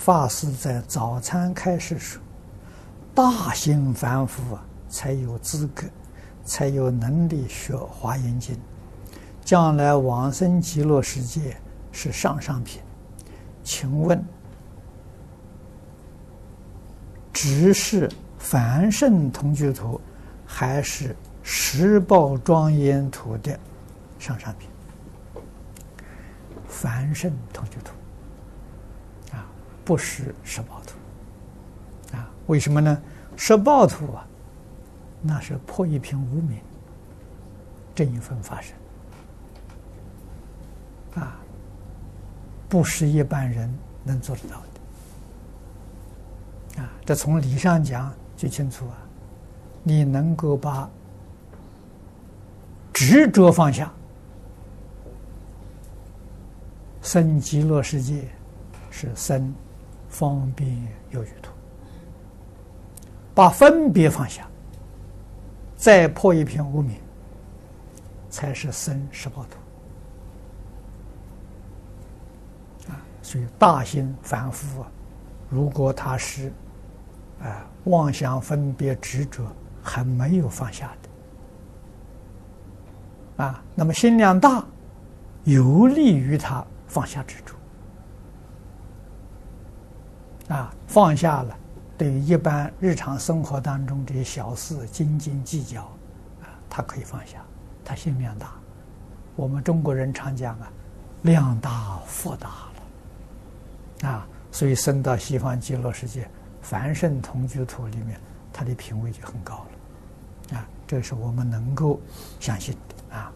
法师在早餐开始说：“大心凡夫啊，才有资格，才有能力学华严经。将来往生极乐世界是上上品。请问，只是凡圣同居土，还是十报庄严土的上上品？凡圣同居土。”不是实报土啊？为什么呢？十报土啊，那是破一品无名，这一份发身啊，不是一般人能做得到的啊。这从理上讲就清楚啊，你能够把执着放下，生极乐世界是生。方便有余土，把分别放下，再破一片无明，才是生实报土啊！所以大心凡夫啊，如果他是啊妄想分别执着还没有放下的啊，那么心量大，有利于他放下执着。啊，放下了，对于一般日常生活当中这些小事斤斤计较，啊，他可以放下，他心量大。我们中国人常讲啊，量大福大了，啊，所以升到西方极乐世界，凡圣同居土里面，他的品位就很高了，啊，这是我们能够相信的啊。